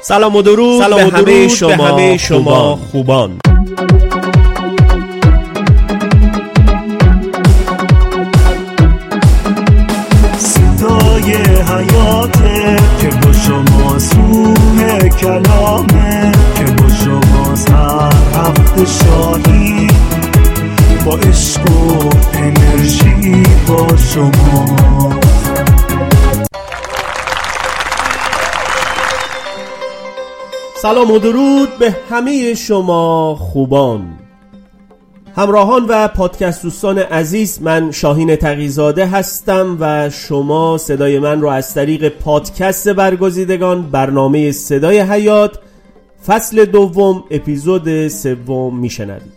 سلام و درود سلام به, همه شما, به همه شما خوبان. صدای حیاته که با شما سوه کلامه که با شما هر هفته شاهی. با عشق و انرژی با شما. سلام و درود به همه شما خوبان. همراهان و پادکست دوستان عزیز من شاهین تقیزاده هستم و شما صدای من رو از طریق پادکست برگزیدگان برنامه صدای حیات فصل دوم اپیزود سوم میشنوید.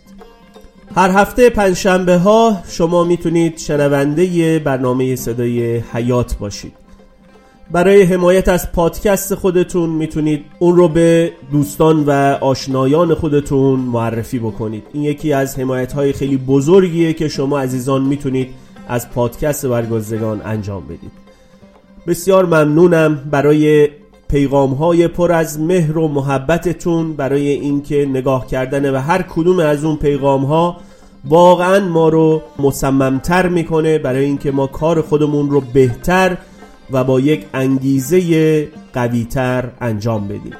هر هفته پنجشنبه ها شما می‌تونید شنونده برنامه صدای حیات باشید. برای حمایت از پادکست خودتون می‌تونید اون رو به دوستان و آشنایان خودتون معرفی بکنید. این یکی از حمایت های خیلی بزرگیه که شما عزیزان می‌تونید از پادکست برگزگان انجام بدید. بسیار ممنونم برای پیغام های پر از مهر و محبتتون برای اینکه نگاه کردن و هر کدوم از اون پیغام ها واقعا ما رو مصممتر می‌کنه برای اینکه ما کار خودمون رو بهتر و با یک انگیزه قویتر انجام بدیم.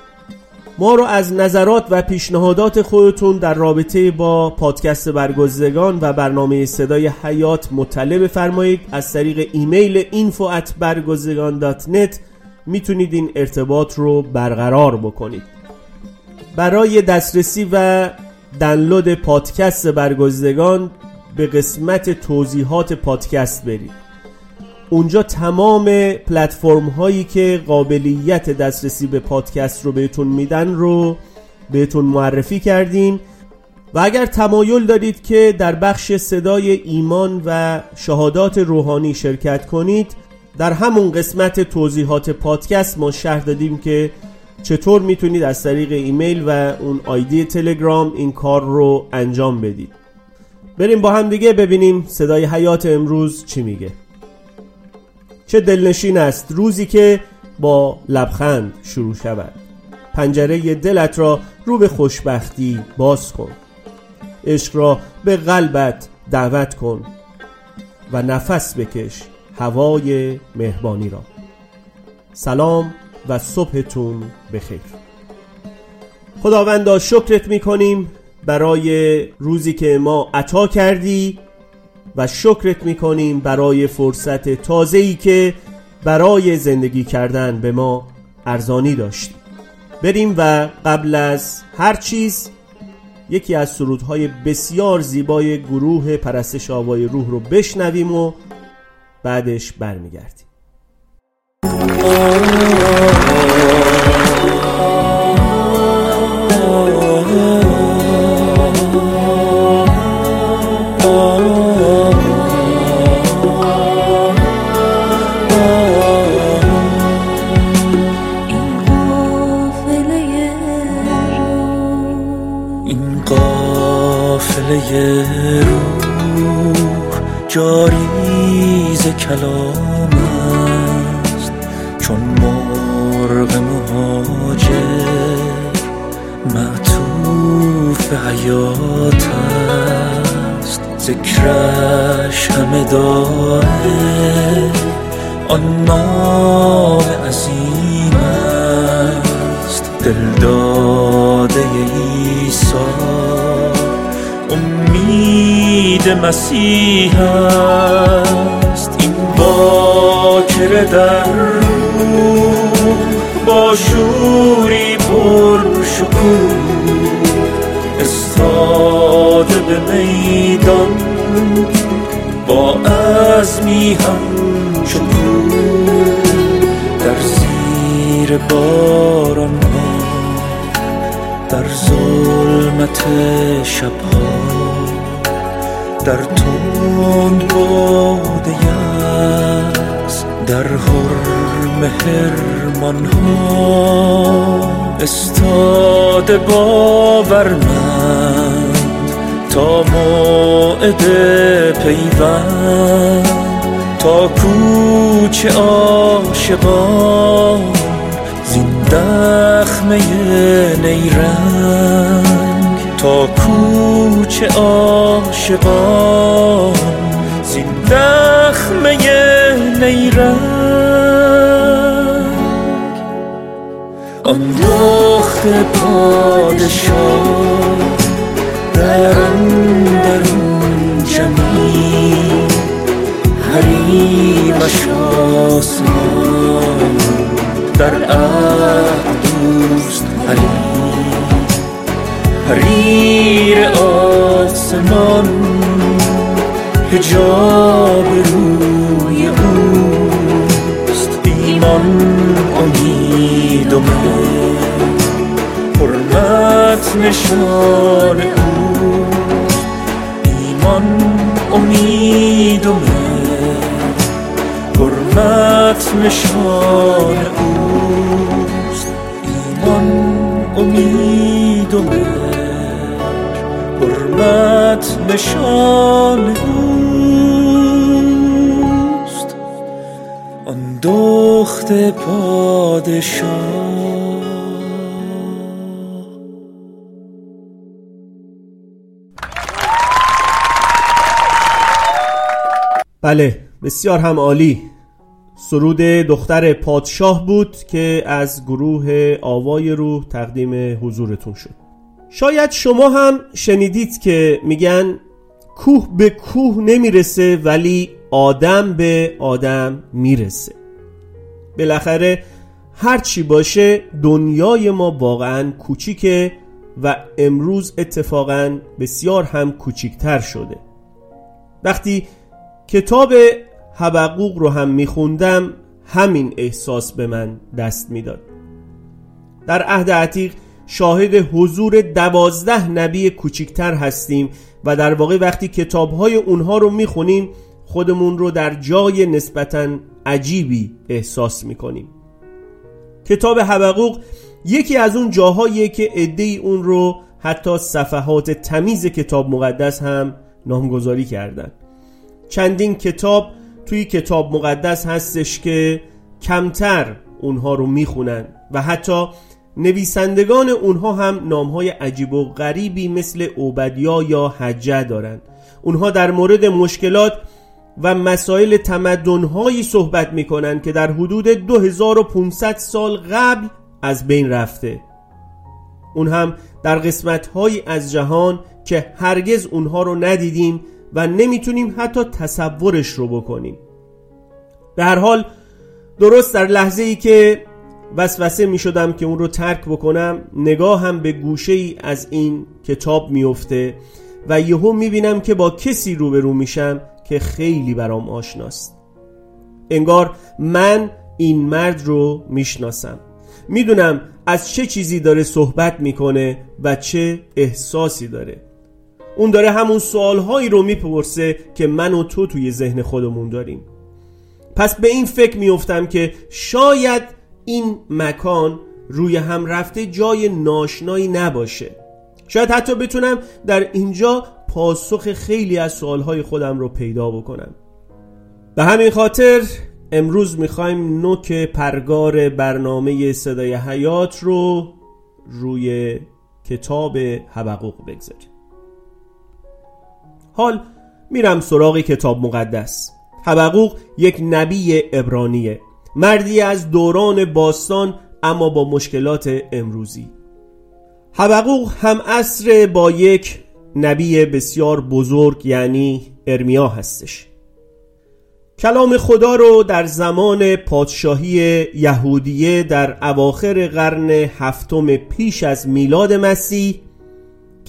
ما رو از نظرات و پیشنهادات خودتون در رابطه با پادکست برگزیدگان و برنامه صدای حیات مطلع بفرمایید. از طریق ایمیل info at برگزیدگان.net می‌تونید این ارتباط رو برقرار بکنید. برای دسترسی و دانلود پادکست برگزیدگان به قسمت توضیحات پادکست برید. اونجا تمام پلتفرم هایی که قابلیت دسترسی به پادکست رو بهتون میدن رو بهتون معرفی کردیم. و اگر تمایل دارید که در بخش صدای ایمان و شهادات روحانی شرکت کنید در همون قسمت توضیحات پادکست ما شهر دادیم که چطور می‌تونید از طریق ایمیل و اون آیدی تلگرام این کار رو انجام بدید. بریم با هم دیگه ببینیم صدای حیات امروز چی میگه. چه دلنشین است روزی که با لبخند شروع شود. پنجره دلت را رو به خوشبختی باز کن. عشق را به قلبت دعوت کن و نفس بکش هوای مهربانی را. سلام و صبحتون بخیر. خداوندا شکرت می‌کنیم برای روزی که ما عطا کردی. و شکرت می‌کنیم برای فرصت تازه‌ای که برای زندگی کردن به ما ارزانی داشتیم بریم و قبل از هر چیز یکی از سرودهای بسیار زیبای گروه پرستش آوای روح رو بشنویم و بعدش برمیگردیم. کلام است چون مرغ مهاجر معطوف حیات است ذکرش همه داره آن نام عظیم است دل داده ایسا امید مسیح است باکر در با شوری پر شکوه. استاده به میدان با ازمی هم شکوه در زیر باران در ظلمت شبها در تند باده در حرم هرمان ها استاد باورمند تا موعد پیوند تا کوچه عاشقان زین دخمه نیرنگ تا کوچه عاشقان زین دخمه نیرنگ آن دخت پادشاه در اندرون جمعی حریمش آسمان در عهد دوست حریم حریر آسمان هجاب روی و حرمت نشان اوست ایمان امید و حرمت نشان اوست. ایمان امید و حرمت نشان اوست. آن دخت پادشاه بله بسیار هم عالی. سرود دختر پادشاه بود که از گروه آوای روح تقدیم حضورتون شد. شاید شما هم شنیدید که میگن کوه به کوه نمی‌رسه ولی آدم به آدم می‌رسه. بالاخره هرچی باشه دنیای ما واقعا کوچیکه و امروز اتفاقا بسیار هم کوچیکتر شده. وقتی کتاب حبقوق رو هم میخوندم همین احساس به من دست می‌داد در عهد عتیق شاهد حضور دوازده نبی کوچکتر هستیم و در واقع وقتی کتابهای اونها رو می‌خونیم خودمون رو در جای نسبتا عجیبی احساس می‌کنیم کتاب حبقوق یکی از اون جاهاییه که عده اون رو حتی صفحات تمیز کتاب مقدس هم نامگذاری کردند. چندین کتاب توی کتاب مقدس هستش که کمتر اونها رو می‌خونن و حتی نویسندگان اونها هم نامهای عجیب و غریبی مثل اوبدیا یا حجه دارن. اونها در مورد مشکلات و مسائل تمدنهایی صحبت می‌کنن که در حدود 2500 سال قبل از بین رفته. اون هم در قسمتهایی از جهان که هرگز اونها رو ندیدیم و نمی‌تونیم حتی تصورش رو بکنیم. به هر حال درست در لحظه ای که وسوسه می شدم که اون رو ترک بکنم نگاهم به گوشه ای از این کتاب میفته و یهو می بینم که با کسی روبرو میشم که خیلی برام آشناست. انگار من این مرد رو می‌شناسم. می‌دونم از چه چیزی داره صحبت می‌کنه و چه احساسی داره. اون داره همون سوالهایی رو می‌پرسه که من و تو توی ذهن خودمون داریم. پس به این فکر میفتم که شاید این مکان روی هم رفته جای ناشنایی نباشه. شاید حتی بتونم در اینجا پاسخ خیلی از سوالهای خودم رو پیدا بکنم. به همین خاطر امروز می‌خوایم نوک پرگار برنامه صدای حیات رو روی کتاب حبقوق بگذاریم. حال میرم سراغ کتاب مقدس. حبقوق یک نبی ابرانیه مردی از دوران باستان اما با مشکلات امروزی. حبقوق هم اصر با یک نبی بسیار بزرگ یعنی ارمیا هستش. کلام خدا رو در زمان پادشاهی یهودیه در اواخر قرن هفتم پیش از میلاد مسیح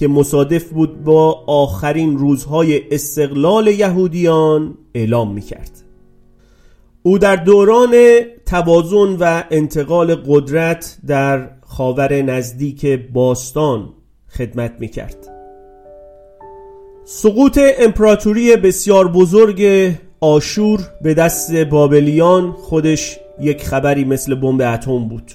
که مصادف بود با آخرین روزهای استقلال یهودیان اعلام می کرد. او در دوران توازن و انتقال قدرت در خاور نزدیک باستان خدمت می کرد. سقوط امپراتوری بسیار بزرگ آشور به دست بابلیان خودش یک خبری مثل بمب اتم بود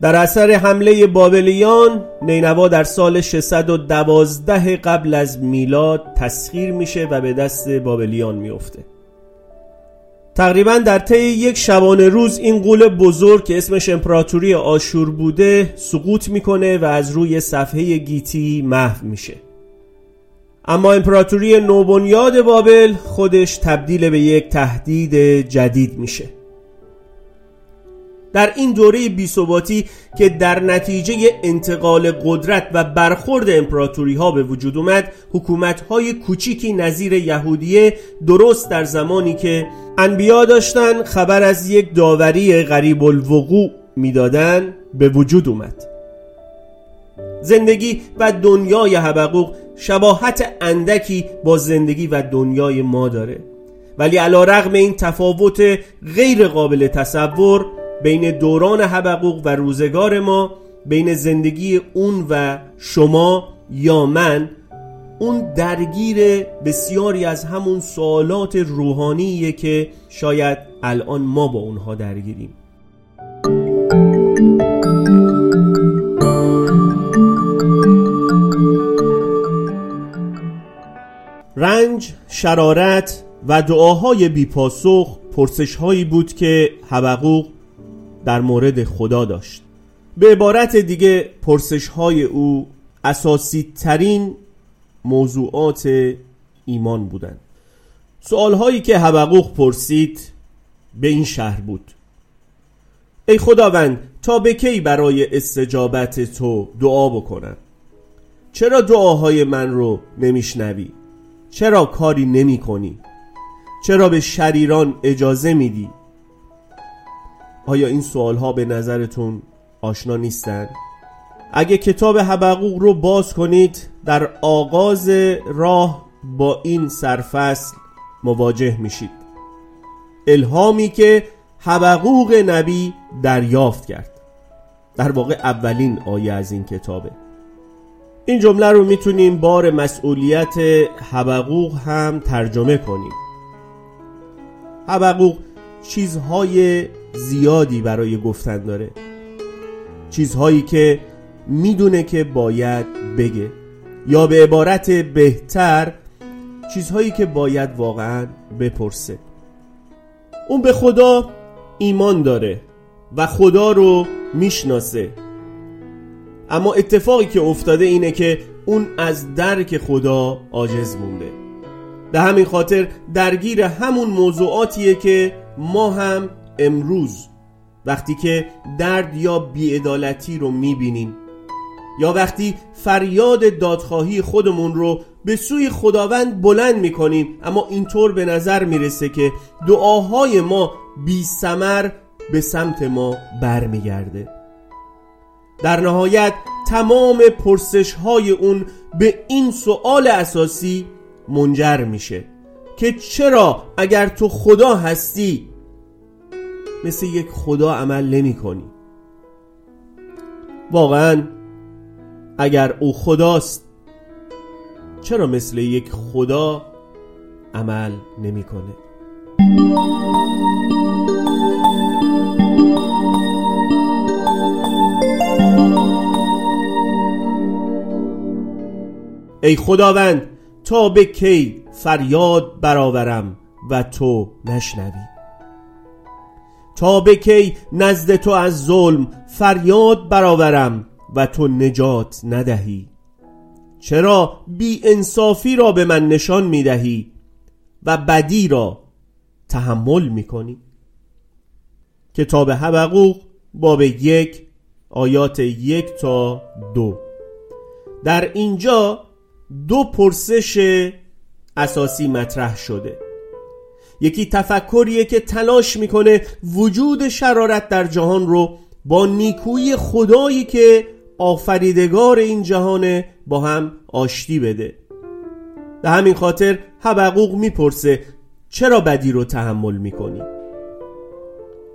در اثر حمله بابلیان نینوا در سال 612 قبل از میلاد تسخیر میشه و به دست بابلیان میفته. تقریبا در طی یک شبانه روز این قول بزرگ که اسمش امپراتوری آشور بوده سقوط می‌کنه و از روی صفحه گیتی محو میشه. اما امپراتوری نوبنیاد بابل خودش تبدیل به یک تهدید جدید میشه. در این دوره بیثباتی که در نتیجه انتقال قدرت و برخورد امپراتوری ها به وجود اومد حکومت های کوچیکی نظیر یهودیه درست در زمانی که انبیا داشتن خبر از یک داوری غریب الوقوع می‌دادن به وجود اومد. زندگی و دنیای حبقوق شباهت اندکی با زندگی و دنیای ما داره. ولی علا رغم این تفاوت غیر قابل تصور بین دوران حبقوق و روزگار ما بین زندگی اون و شما یا من اون درگیر بسیاری از همون سوالات روحانیه که شاید الان ما با اونها درگیریم. رنج، شرارت و دعاهای بیپاسخ پرسشهایی بود که حبقوق در مورد خدا داشت. به عبارت دیگه پرسش های او اساسی ترین موضوعات ایمان بودند. سوال هایی که حبقوق پرسید به این شهر بود. ای خداوند تا به کی برای استجابت تو دعا بکنم؟ چرا دعاهای من رو نمیشنوی؟ چرا کاری نمی کنی چرا به شریران اجازه میدی؟ آیا این سوال ها به نظرتون آشنا نیستند؟ اگه کتاب حبقوق رو باز کنید در آغاز راه با این سرفصل مواجه میشید. الهامی که حبقوق نبی دریافت کرد. در واقع اولین آیه از این کتابه. این جمله رو می‌تونیم بار مسئولیت حبقوق هم ترجمه کنیم. حبقوق چیزهای زیادی برای گفتن داره. چیزهایی که می‌دونه که باید بگه. یا به عبارت بهتر چیزهایی که باید واقعا بپرسه. اون به خدا ایمان داره و خدا رو می‌شناسه. اما اتفاقی که افتاده اینه که اون از درک خدا عاجز مونده. به همین خاطر درگیر همون موضوعاتیه که ما هم امروز وقتی که درد یا بیعدالتی رو می‌بینیم یا وقتی فریاد دادخواهی خودمون رو به سوی خداوند بلند می‌کنیم اما اینطور به نظر می‌رسه که دعاهای ما بی سمر به سمت ما برمیگرده. در نهایت تمام پرسش های اون به این سوال اساسی منجر میشه که چرا اگر تو خدا هستی مثل یک خدا عمل نمی کنی. واقعا اگر او خداست چرا مثل یک خدا عمل نمی‌کنه ای خداوند تا به کی فریاد برآورم و تو نشنوی؟ تا به کی نزد تو از ظلم فریاد برآورم و تو نجات ندهی. چرا بی انصافی را به من نشان می دهی و بدی را تحمل می کنی کتاب حبقوق باب یک آیات یک تا دو. در اینجا دو پرسش اساسی مطرح شده. یکی تفکریه که تلاش می‌کنه وجود شرارت در جهان رو با نیکویی خدایی که آفریدگار این جهانه با هم آشتی بده. به همین خاطر حبقوق می‌پرسه چرا بدی رو تحمل می‌کنی؟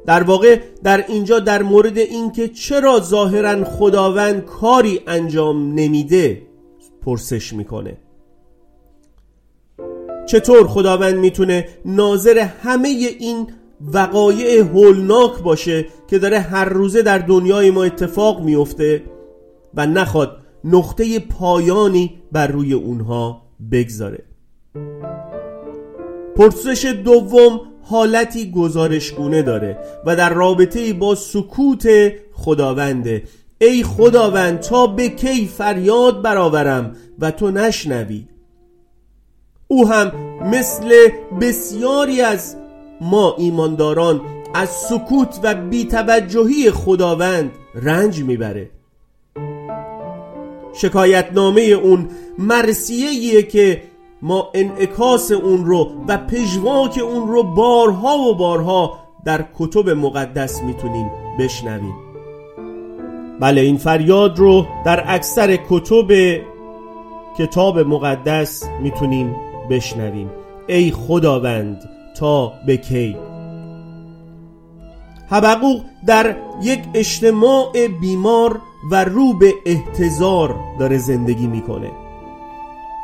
در واقع در اینجا در مورد اینکه چرا ظاهرا خداوند کاری انجام نمیده پرسش می‌کنه. چطور خداوند می‌تونه ناظر همه این وقایع هولناک باشه که داره هر روزه در دنیای ما اتفاق میفته و نخواد نقطه پایانی بر روی اونها بگذاره. پرسش دوم حالتی گزارشگونه داره و در رابطه با سکوت خداونده. ای خداوند تا به کی فریاد برآورم و تو نشنوی؟ او هم مثل بسیاری از ما ایمانداران از سکوت و بیتوجهی خداوند رنج می‌بره. شکایتنامه اون مرسیه که ما انعکاس اون رو و پژواک اون رو بارها و بارها در کتب مقدس می‌تونیم بشنویم. بله این فریاد رو در اکثر کتب کتاب مقدس می‌تونیم بشنویم. ای خداوند تا به کی؟ حبقوق در یک اجتماع بیمار و رو به احتضار داره زندگی می‌کنه.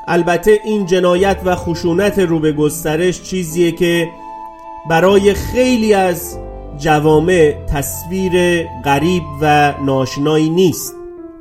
البته این جنایت و خشونت رو به گسترش چیزیه که برای خیلی از جوامع تصویر غریب و ناشنایی نیست.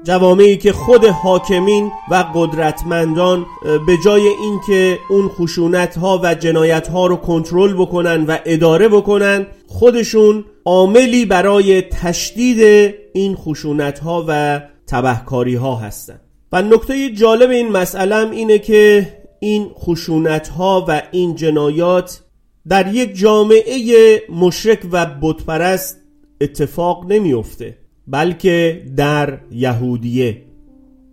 جوامعی که خود حاکمین و قدرتمندان به جای اینکه اون خشونت ها و جنایت ها رو کنترل بکنن و اداره بکنن خودشون عاملی برای تشدید این خشونت ها و تبهکاری ها هستند و نکته جالب این مسئله اینه که این خشونت ها و این جنایات در یک جامعه مشرک و بتپرست اتفاق نمیفته بلکه در یهودیه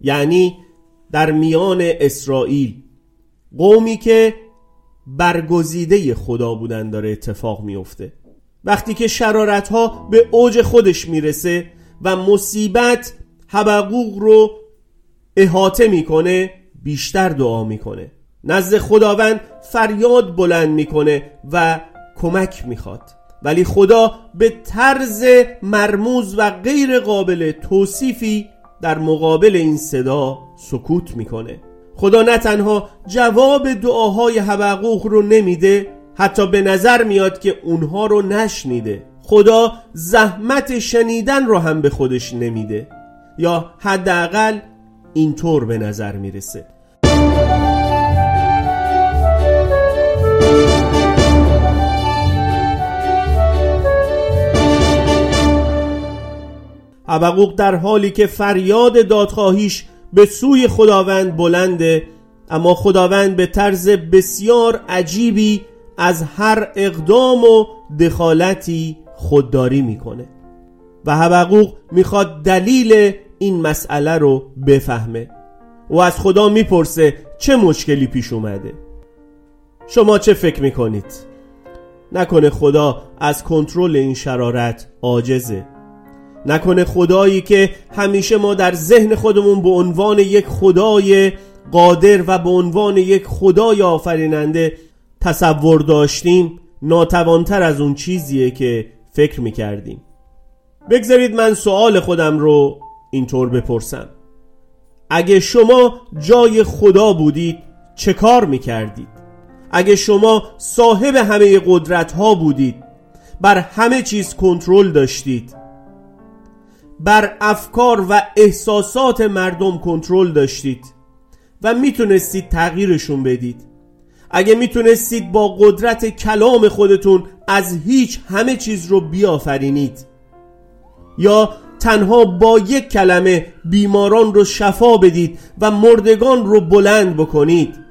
یعنی در میان اسرائیل. قومی که برگزیده خدا بودن داره اتفاق میفته وقتی که شرارت ها به اوج خودش می‌رسه و مصیبت حبقوق رو احاطه می‌کنه بیشتر دعا می‌کنه. نزد خداوند فریاد بلند می‌کنه و کمک می‌خواد. ولی خدا به طرز مرموز و غیر قابل توصیفی در مقابل این صدا سکوت می‌کنه. خدا نه تنها جواب دعاهای حبقوق رو نمیده حتی به نظر میاد که اونها رو نشنیده. خدا زحمت شنیدن رو هم به خودش نمیده. یا حداقل اینطور به نظر می‌رسه. حبقوق در حالی که فریاد دادخواهیش به سوی خداوند بلنده اما خداوند به طرز بسیار عجیبی از هر اقدام و دخالتی خودداری می‌کنه. و حبقوق می‌خواد دلیل این مسئله رو بفهمه و از خدا می‌پرسه چه مشکلی پیش اومده. شما چه فکر می‌کنید؟ نکنه خدا از کنترل این شرارت عاجزه. نکنه خدایی که همیشه ما در ذهن خودمون به عنوان یک خدای قادر و به عنوان یک خدای آفریننده تصور داشتیم ناتوانتر از اون چیزیه که فکر می‌کردیم بگذارید من سوال خودم رو اینطور بپرسم اگه شما جای خدا بودید چه کار می‌کردید؟ اگه شما صاحب همه قدرت ها بودید بر همه چیز کنترل داشتید بر افکار و احساسات مردم کنترل داشتید و می‌تونستید تغییرشون بدید. اگه می‌تونستید با قدرت کلام خودتون از هیچ همه چیز رو بیافرینید. یا تنها با یک کلمه بیماران رو شفا بدید و مردگان رو بلند بکنید.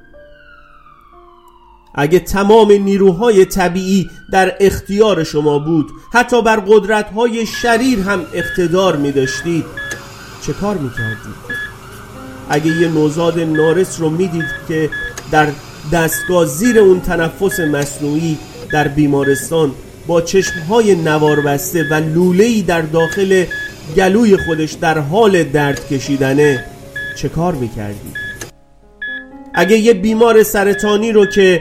اگه تمام نیروهای طبیعی در اختیار شما بود حتی بر قدرتهای شریر هم اقتدار می داشتید چه کار می کردید؟ اگه یه نوزاد نارس رو می‌دید که در دستگاه زیر اون تنفس مصنوعی در بیمارستان با چشمهای نوار بسته و لولهی در داخل گلوی خودش در حال درد کشیدنه چه کار می‌کردی؟ اگه یه بیمار سرطانی رو که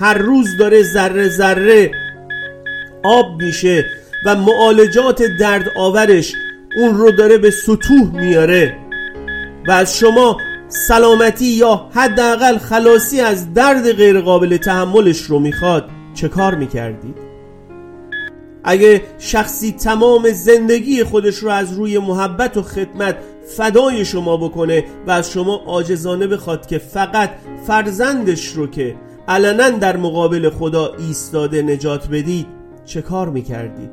هر روز داره ذره ذره آب میشه و معالجات درد آورش اون رو داره به سطوح میاره و از شما سلامتی یا حداقل خلاصی از درد غیرقابل تحملش رو می‌خواد چه کار می‌کردید؟ اگه شخصی تمام زندگی خودش رو از روی محبت و خدمت فدای شما بکنه و از شما عاجزانه بخواد که فقط فرزندش رو که علنا در مقابل خدا ایستاده نجات بدید چه کار می‌کردید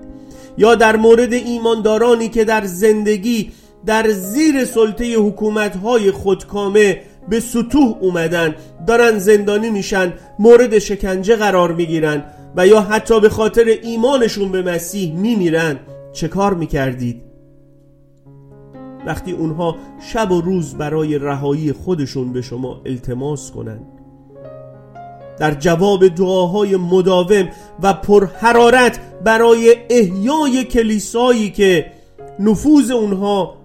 یا در مورد ایماندارانی که در زندگی در زیر سلطه حکومتهای خودکامه به سطوح اومدن دارن زندانی میشن مورد شکنجه قرار می‌گیرن و یا حتی به خاطر ایمانشون به مسیح میمیرن چه کار می‌کردید؟ وقتی اونها شب و روز برای رهایی خودشون به شما التماس کنند در جواب دعاهای مداوم و پرحرارت برای احیای کلیسایی که نفوذ اونها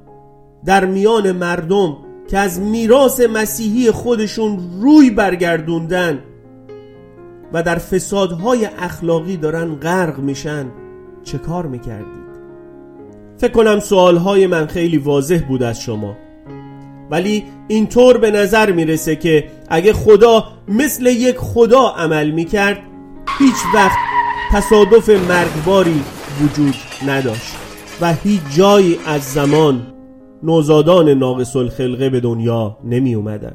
در میان مردم که از میراث مسیحی خودشون روی برگردوندن و در فسادهای اخلاقی دارن غرق میشن چه کار می‌کردید؟ فکر کنم سوالهای من خیلی واضح بود از شما ولی اینطور به نظر می‌رسه که اگه خدا مثل یک خدا عمل می‌کرد هیچ وقت تصادف مرگباری وجود نداشت و هیچ جایی از زمان نوزادان ناقص الخلقه به دنیا نمی اومدن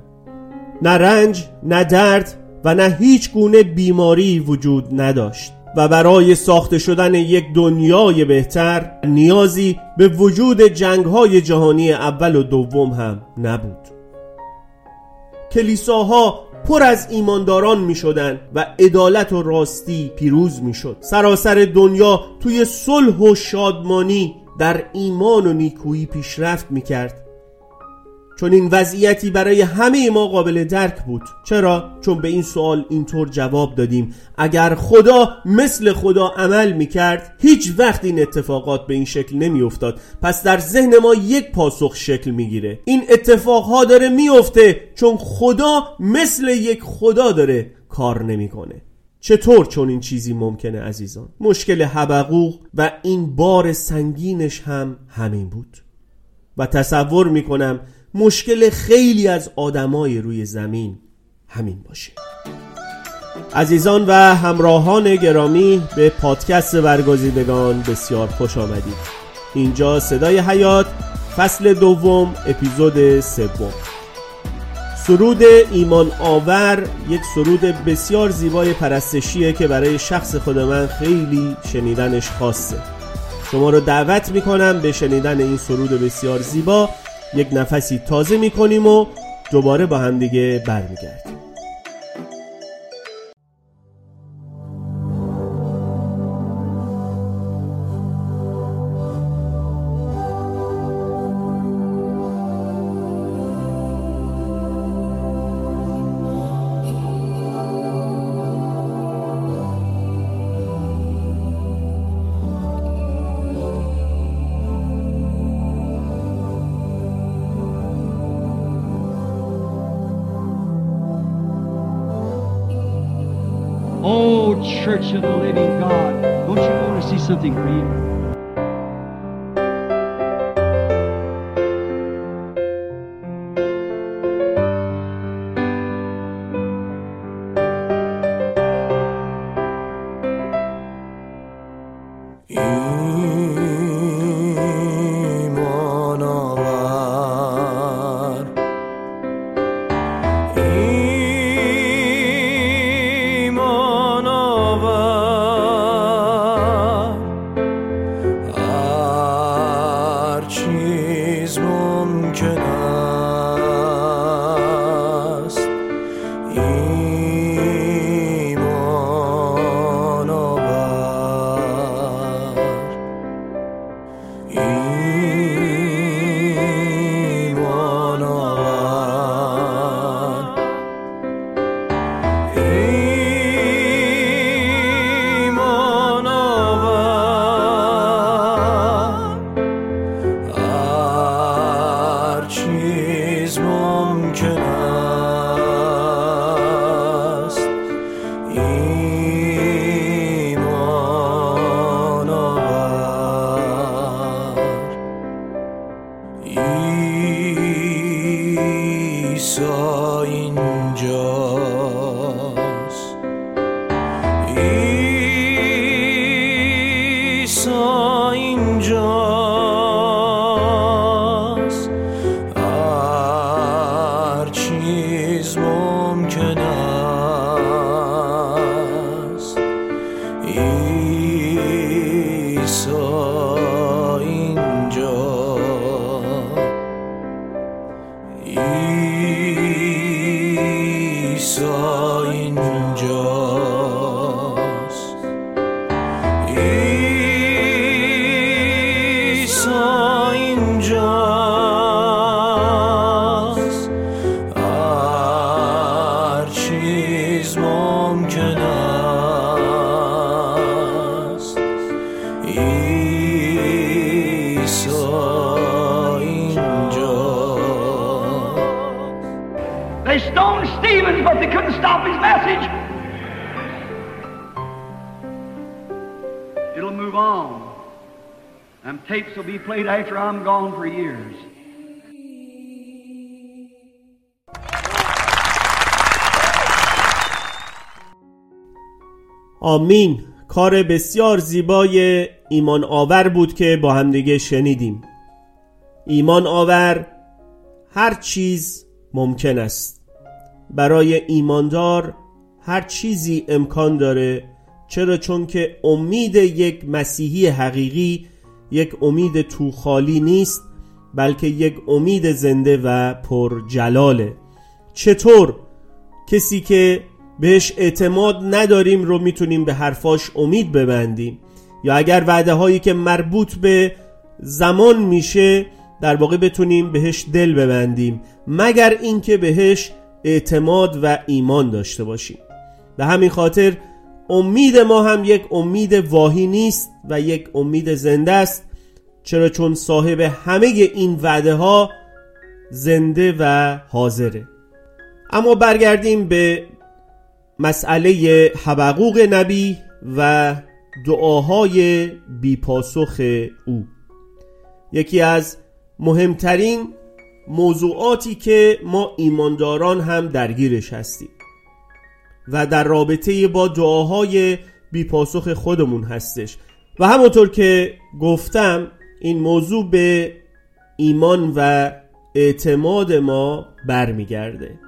نه رنج نه درد و نه هیچ گونه بیماری وجود نداشت و برای ساخته شدن یک دنیای بهتر نیازی به وجود جنگ های جهانی اول و دوم هم نبود. کلیساها پر از ایمانداران می شدن و عدالت و راستی پیروز می شد سراسر دنیا توی صلح و شادمانی در ایمان و نیکویی پیشرفت می کرد چون این وضعیتی برای همه ما قابل درک بود. چرا؟ چون به این سوال اینطور جواب دادیم. اگر خدا مثل خدا عمل می کرد هیچ وقت این اتفاقات به این شکل نمی افتاد پس در ذهن ما یک پاسخ شکل می‌گیره. این اتفاقها داره میفته چون خدا مثل یک خدا داره کار نمی‌کنه. چطور چون این چیزی ممکنه عزیزان؟ مشکل حبقوق و این بار سنگینش هم همین بود. و تصور می‌کنم مشکل خیلی از آدمای روی زمین همین باشه. عزیزان و همراهان گرامی به پادکست برگزیدگان بسیار خوش آمدید. اینجا صدای حیات فصل دوم اپیزود سوم. سرود ایمان آور یک سرود بسیار زیبای پرستشیه که برای شخص خود من خیلی شنیدنش خاصه. شما رو دعوت می‌کنم به شنیدن این سرود بسیار زیبا. یک نفسی تازه می‌کنیم و دوباره با همدیگه برمیگردیم. Played after I'm gone for years. آمین. کار بسیار زیبای ایمان آور بود که با همدیگه شنیدیم. ایمان آور هر چیز ممکن است. برای ایماندار هر چیزی امکان داره. چرا؟ چون که امید یک مسیحی حقیقی یک امید تو خالی نیست بلکه یک امید زنده و پر جلاله. چطور کسی که بهش اعتماد نداریم رو می‌تونیم به حرفاش امید ببندیم؟ یا اگر وعده هایی که مربوط به زمان میشه در واقع بتونیم بهش دل ببندیم مگر اینکه بهش اعتماد و ایمان داشته باشیم؟ به همین خاطر امید ما هم یک امید واهی نیست و یک امید زنده است. چرا؟ چون صاحب همه این وعده ها زنده و حاضره. اما برگردیم به مسئله حبقوق نبی و دعاهای بیپاسخ او. یکی از مهمترین موضوعاتی که ما ایمانداران هم درگیرش هستیم. و در رابطه با دعاهای بیپاسخ خودمون هستش. و همونطور که گفتم این موضوع به ایمان و اعتماد ما برمیگرده.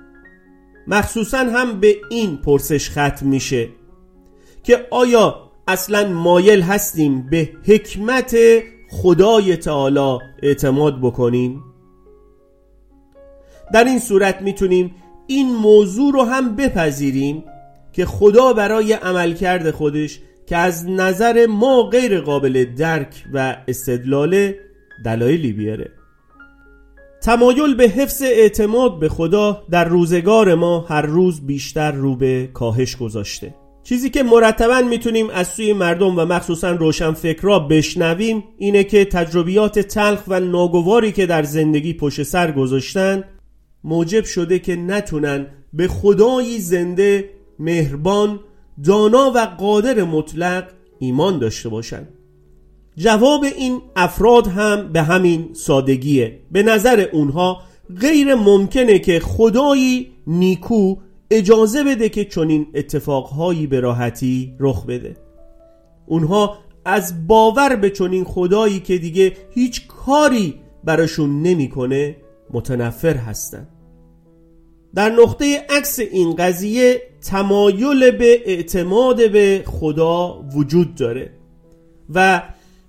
مخصوصا هم به این پرسش ختم میشه که آیا اصلا مایل هستیم به حکمت خدای تعالی اعتماد بکنیم؟ در این صورت می‌تونیم این موضوع رو هم بپذیریم که خدا برای عملکرد خودش که از نظر ما غیر قابل درک و استدلال دلایلی بیاره. تمایل به حفظ اعتماد به خدا در روزگار ما هر روز بیشتر رو به کاهش گذاشته. چیزی که مرتبا می‌تونیم از سوی مردم و مخصوصا روشن فکرها بشنویم اینه که تجربیات تلخ و ناگواری که در زندگی پشت سر گذاشتن موجب شده که نتونن به خدایی زنده مهربان دانا و قادر مطلق ایمان داشته باشند جواب این افراد هم به همین سادگیه. به نظر اونها غیر ممکنه که خدایی نیکو اجازه بده که چنین اتفاقهایی به راحتی رخ بده. اونها از باور به چنین خدایی که دیگه هیچ کاری براشون نمی‌کنه متنفر هستن. در نقطه عکس این قضیه تمایل به اعتماد به خدا وجود داره و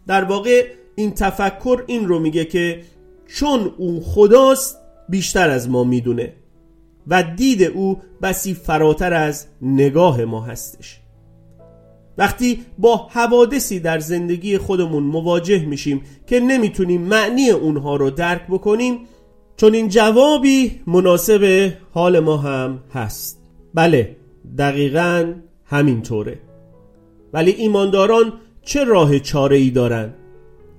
در واقع این تفکر این رو میگه که چون او خداست بیشتر از ما می‌دونه و دید او بسی فراتر از نگاه ما هستش. وقتی با حوادثی در زندگی خودمون مواجه میشیم که نمی‌تونیم معنی اونها رو درک بکنیم چون این جوابی مناسب حال ما هم هست. بله دقیقا همینطوره. ولی ایمانداران چه راه چاره ای دارن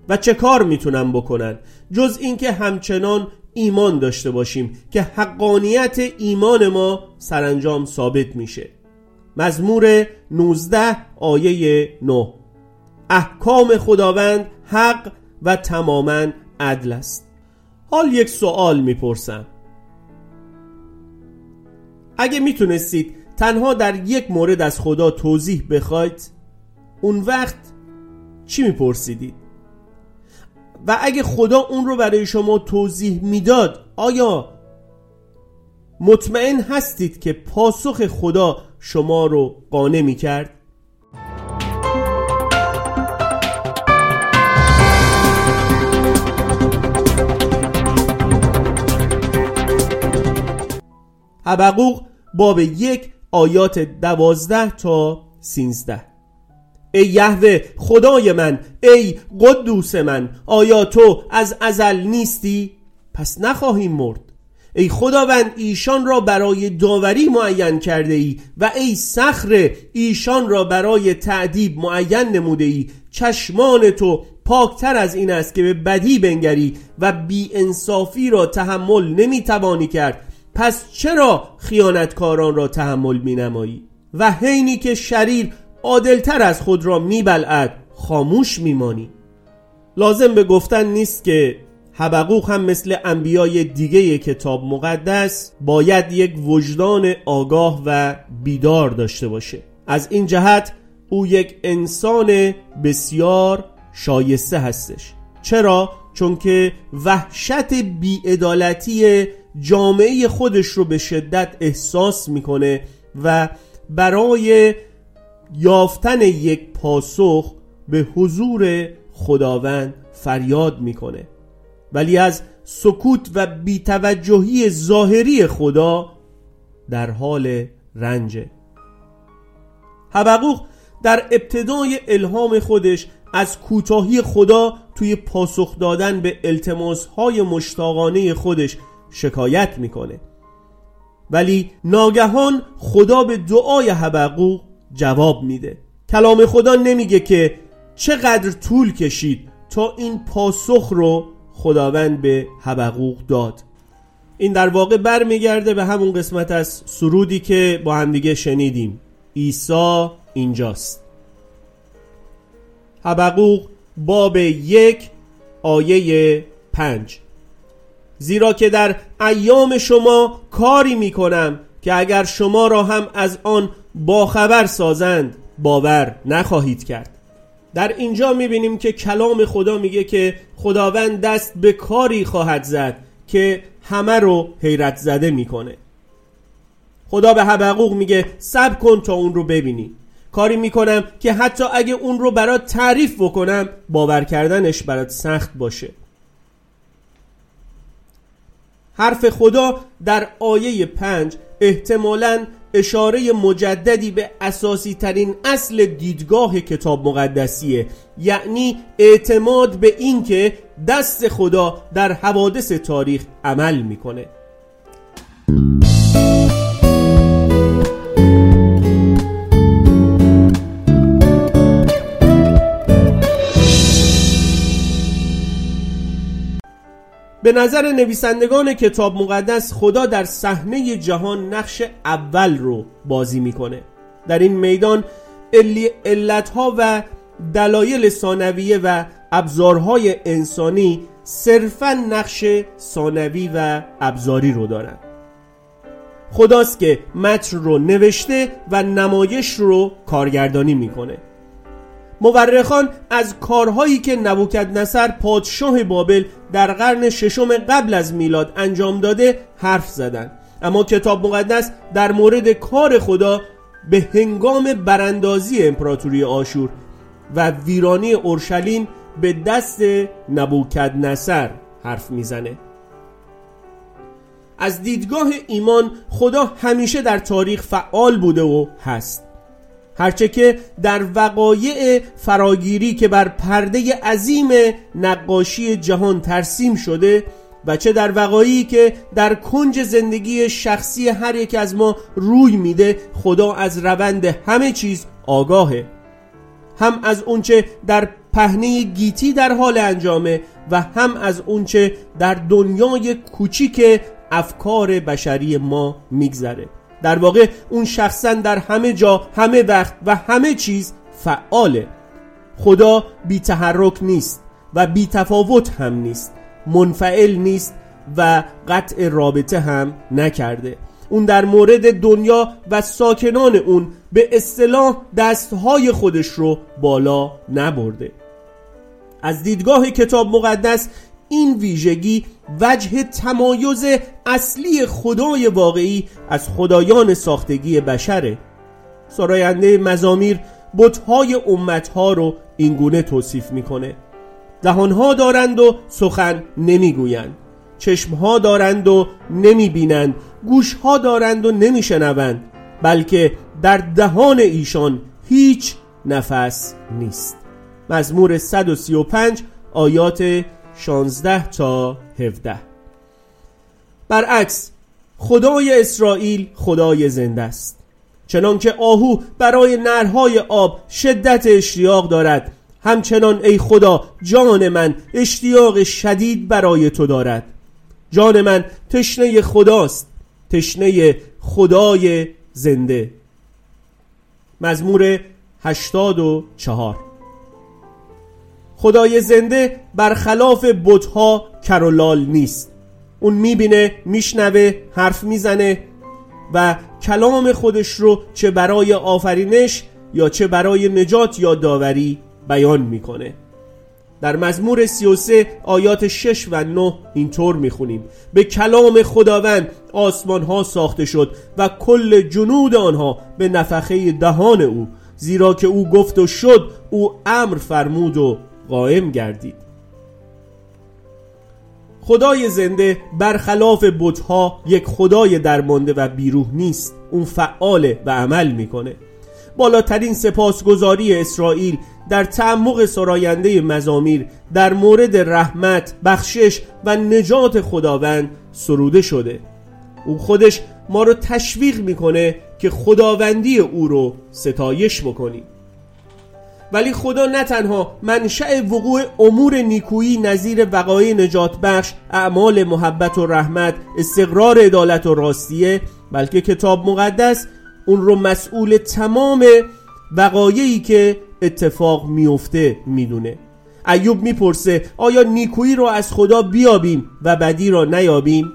و چه کار می‌تونن بکنن؟ جز اینکه همچنان ایمان داشته باشیم که حقانیت ایمان ما سرانجام ثابت میشه. مزمور 19 آیه 9 احکام خداوند حق و تماما عدل است. حال یک سوال می‌پرسم. اگه می‌تونستید تنها در یک مورد از خدا توضیح بخواید اون وقت چی میپرسیدید؟ و اگه خدا اون رو برای شما توضیح می‌داد آیا مطمئن هستید که پاسخ خدا شما رو قانع می‌کرد؟ حبقوق باب یک آیات دوازده تا سینزده ای یهوه خدای من ای قدوس من آیا تو از ازل نیستی؟ پس نخواهیم مرد. ای خداوند ایشان را برای داوری معین کرده ای و ای صخر ایشان را برای تعدیب معین نموده ای چشمان تو پاکتر از این است که به بدی بنگری و بی انصافی را تحمل نمی‌توانی کرد. پس چرا خیانتکاران را تحمل می نمایی و حینی که شریر عادلتر از خود را می بلعد خاموش می مانی لازم به گفتن نیست که حبقوق هم مثل انبیای دیگه کتاب مقدس باید یک وجدان آگاه و بیدار داشته باشه. از این جهت او یک انسان بسیار شایسته هستش. چرا؟ چون که وحشت بیعدالتی جامعه خودش رو به شدت احساس می‌کنه و برای یافتن یک پاسخ به حضور خداوند فریاد می‌کنه. ولی از سکوت و بیتوجهی ظاهری خدا در حال رنجه. حبقوق در ابتدای الهام خودش از کوتاهی خدا توی پاسخ دادن به التماس های مشتاقانه خودش شکایت می‌کنه. ولی ناگهان خدا به دعای حبقوق جواب میده. کلام خدا نمیگه که چقدر طول کشید تا این پاسخ رو خداوند به حبقوق داد. این در واقع برمیگرده به همون قسمت از سرودی که با همدیگه شنیدیم. عیسی اینجاست. حبقوق باب یک آیه پنج. زیرا که در ایام شما کاری می کنم که اگر شما را هم از آن باخبر سازند باور نخواهید کرد. در اینجا می‌بینیم که کلام خدا میگه که خداوند دست به کاری خواهد زد که همه رو حیرت زده می‌کنه. خدا به حبقوق میگه سب کن تا اون رو ببینی. کاری می‌کنم که حتی اگه اون رو برات تعریف بکنم باور کردنش برات سخت باشه. حرف خدا در آیه پنج احتمالا اشاره مجددی به اساسی ترین اصل دیدگاه کتاب مقدسیه. یعنی اعتماد به اینکه دست خدا در حوادث تاریخ عمل می‌کنه. به نظر نویسندگان کتاب مقدس خدا در صحنه جهان نقش اول رو بازی می‌کنه. در این میدان علتها و دلایل ثانویه و ابزارهای انسانی صرفا نقش ثانوی و ابزاری رو دارن. خداست که متن رو نوشته و نمایش رو کارگردانی می‌کنه. مورخان از کارهایی که نبوکد نصر پادشاه بابل در قرن ششم قبل از میلاد انجام داده حرف زدند اما کتاب مقدس در مورد کار خدا به هنگام براندازی امپراتوری آشور و ویرانی اورشلیم به دست نبوکد نصر حرف می‌زنه. از دیدگاه ایمان خدا همیشه در تاریخ فعال بوده و هست. هرچه که در وقایع فراگیری که بر پرده عظیم نقاشی جهان ترسیم شده و چه در وقایعی که در کنج زندگی شخصی هر یک از ما روی میده خدا از روند همه چیز آگاهه. هم از اونچه در پهنه گیتی در حال انجامه و هم از اونچه در دنیای کوچیک افکار بشری ما میگذره. در واقع اون شخصا در همه جا همه وقت و همه چیز فعاله. خدا بی تحرک نیست و بی تفاوت هم نیست منفعل نیست و قطع رابطه هم نکرده. اون در مورد دنیا و ساکنان اون به اصطلاح دستهای خودش رو بالا نبرده. از دیدگاه کتاب مقدس این ویژگی وجه تمایز اصلی خدای واقعی از خدایان ساختگی بشره سراینده مزامیر بتهای امتها رو اینگونه توصیف می‌کنه. دهانها دارند و سخن نمی‌گویند. چشمها دارند و نمی‌بینند. گوشها دارند و نمیشنوند. بلکه در دهان ایشان هیچ نفس نیست. مزمور 135 آیات 16 تا 17 برعکس خدای اسرائیل خدای زنده است. چنانکه آهو برای نرهای آب شدت اشتیاق دارد همچنان ای خدا جان من اشتیاق شدید برای تو دارد. جان من تشنه خداست تشنه خدای زنده. مزمور 84 خدای زنده برخلاف بتها کرولال نیست. اون می‌بینه میشنوه حرف می‌زنه و کلام خودش رو چه برای آفرینش یا چه برای نجات یا داوری بیان می‌کنه. در مزمور 33 آیات 6 و 9 اینطور می‌خونیم. به کلام خداوند آسمان ها ساخته شد و کل جنود آنها به نفخه دهان او زیرا که او گفت و شد او امر فرمود و قائم گردید. خدای زنده برخلاف بتها یک خدای درمانده و بیروح نیست. اون فعاله و عمل می‌کنه. بالاترین سپاسگزاری اسرائیل در تعمق سراینده مزامیر در مورد رحمت، بخشش و نجات خداوند سروده شده. او خودش ما رو تشویق می‌کنه که خداوندی او رو ستایش بکنیم. ولی خدا نه تنها منشأ وقوع امور نیکویی نظیر وقایع نجات بخش اعمال محبت و رحمت استقرار عدالت و راستیه بلکه کتاب مقدس اون رو مسئول تمام وقایعی که اتفاق میفته می‌دونه. ایوب می‌پرسه آیا نیکویی رو از خدا بیابیم و بدی را نیابیم؟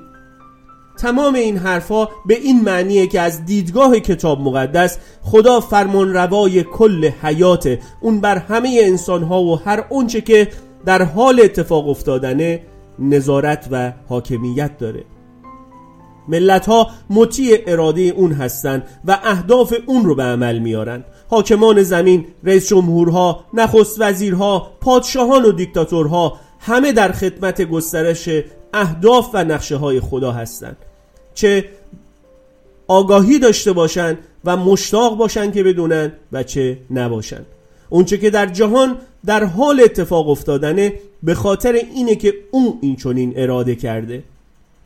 تمام این حرفها به این معنیه که از دیدگاه کتاب مقدس خدا فرمان روای کل حیات اون بر همه انسان ها و هر اونچه که در حال اتفاق افتادنه نظارت و حاکمیت داره. ملت ها مطیع اراده اون هستند و اهداف اون رو به عمل میارن. حاکمان زمین، رئیس جمهورها، نخست وزیرها، پادشاهان و دیکتاتورها همه در خدمت گسترش اهداف و نقشه های خدا هستند چه آگاهی داشته باشند و مشتاق باشند که بدونن و چه نباشند اونچه که در جهان در حال اتفاق افتادنه به خاطر اینه که اون این چنین اراده کرده.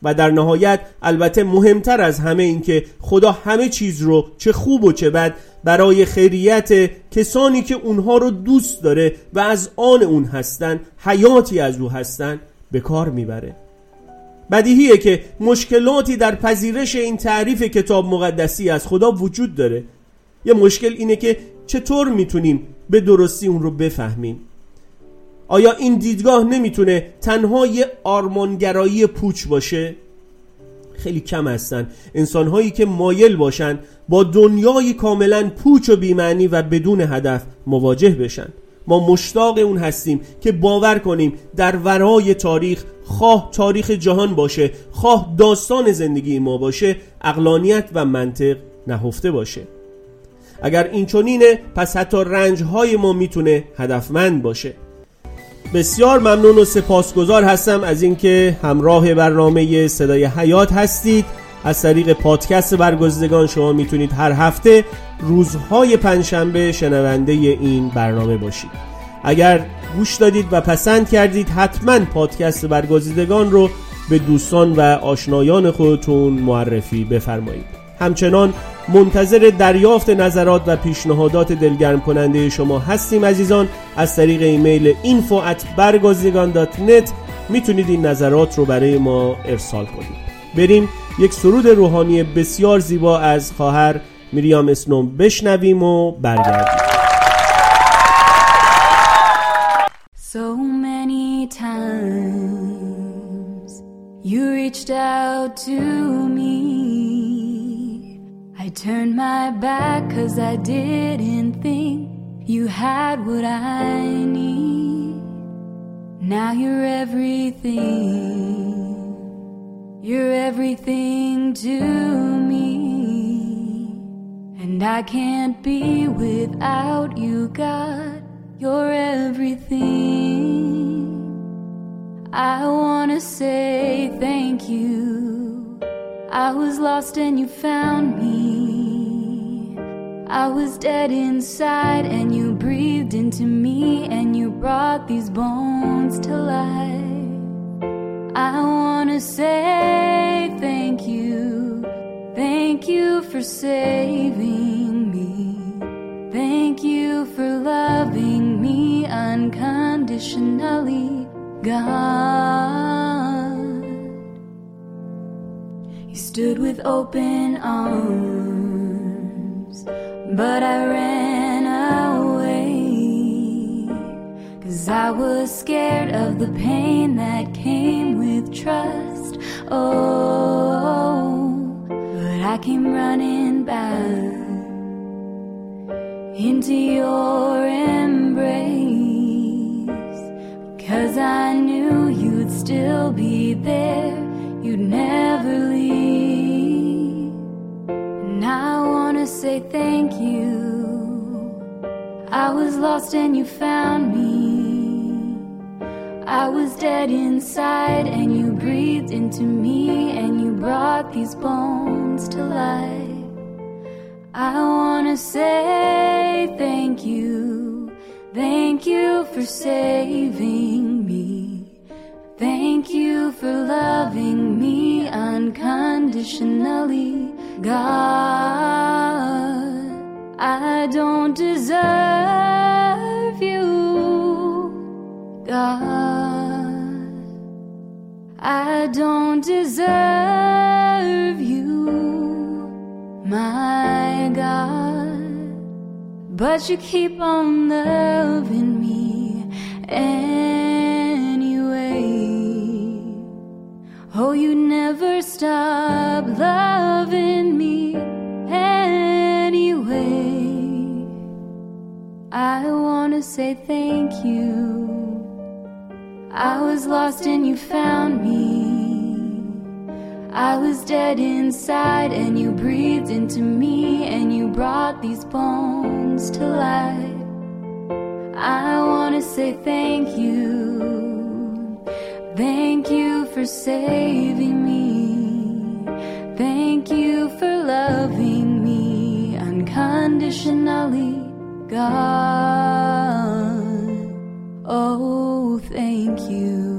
و در نهایت البته مهمتر از همه این که خدا همه چیز رو چه خوب و چه بد برای خیریت کسانی که اونها رو دوست داره و از آن اون هستن حیاتی از او هستن به کار می‌بره. بدیهیه که مشکلاتی در پذیرش این تعریف کتاب مقدسی از خدا وجود داره. یه مشکل اینه که چطور می‌تونیم به درستی اون رو بفهمیم؟ آیا این دیدگاه نمی‌تونه تنها یه آرمانگرایی پوچ باشه؟ خیلی کم هستن. انسانهایی که مایل باشن با دنیای کاملا پوچ و بیمعنی و بدون هدف مواجه بشن. ما مشتاق اون هستیم که باور کنیم در ورای تاریخ خواه تاریخ جهان باشه خواه داستان زندگی ما باشه اقلانیت و منطق نهفته باشه. اگر این چنینه پس حتی رنجهای ما می‌تونه هدفمند باشه. بسیار ممنون و سپاسگزار هستم از اینکه همراه برنامه صدای حیات هستید. از طریق پادکست برگزیدگان شما می‌تونید هر هفته روزهای پنجشنبه شنونده این برنامه باشید. اگر گوش دادید و پسند کردید حتما پادکست برگزیدگان رو به دوستان و آشنایان خودتون معرفی بفرمایید. همچنان منتظر دریافت نظرات و پیشنهادات دلگرم کننده شما هستیم عزیزان. از طریق ایمیل info می‌تونید این نظرات رو برای ما ارسال کنید. بریم یک سرود روحانی بسیار زیبا از خواهر میریام اسنوم بشنویم و برگردیم. Reached out to me I turned my back cause I didn't think you had what I need. Now you're everything. You're everything to me. And I can't be without you, God. You're everything. I wanna say thank you. I was lost and you found me. I was dead inside and you breathed into me and you brought these bones to life. I wanna say thank you. Thank you for saving me. Thank you for loving me unconditionally, God. He stood with open arms, but I ran away. Cause I was scared of the pain that came with trust. Oh, but I came running back into your embrace. Cause I knew you'd still be there, you'd never leave. And I wanna say thank you. I was lost and you found me. I was dead inside and you breathed into me and you brought these bones to life. I wanna say thank you. Thank you for saving me. Thank you for loving me unconditionally. God, I don't deserve you. God, I don't deserve you, my God. But you keep on loving me anyway. Oh, you never stop loving me anyway. I wanna say thank you. I was lost and you found me. I was dead inside and you breathed into me and you brought these bones to life. I wanna say thank you. Thank you for saving me. Thank you for loving me unconditionally. God, oh, thank you.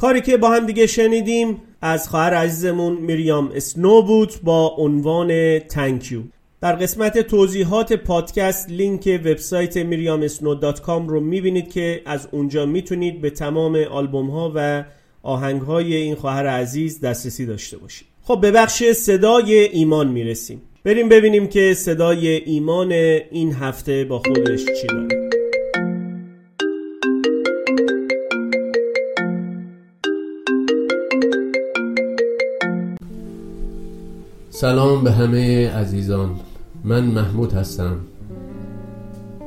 کاری که با هم دیگه شنیدیم از خواهر عزیزمون میریام اسنو بود با عنوان تنکیو در قسمت توضیحات پادکست لینک وبسایت میریام اسنو دات کام رو می‌بینید که از اونجا می‌تونید به تمام آلبوم ها و آهنگ های این خواهر عزیز دسترسی داشته باشید. خب به بخش صدای ایمان می‌رسیم. بریم ببینیم که صدای ایمان این هفته با خودش چی داره. سلام به همه عزیزان. من محمود هستم.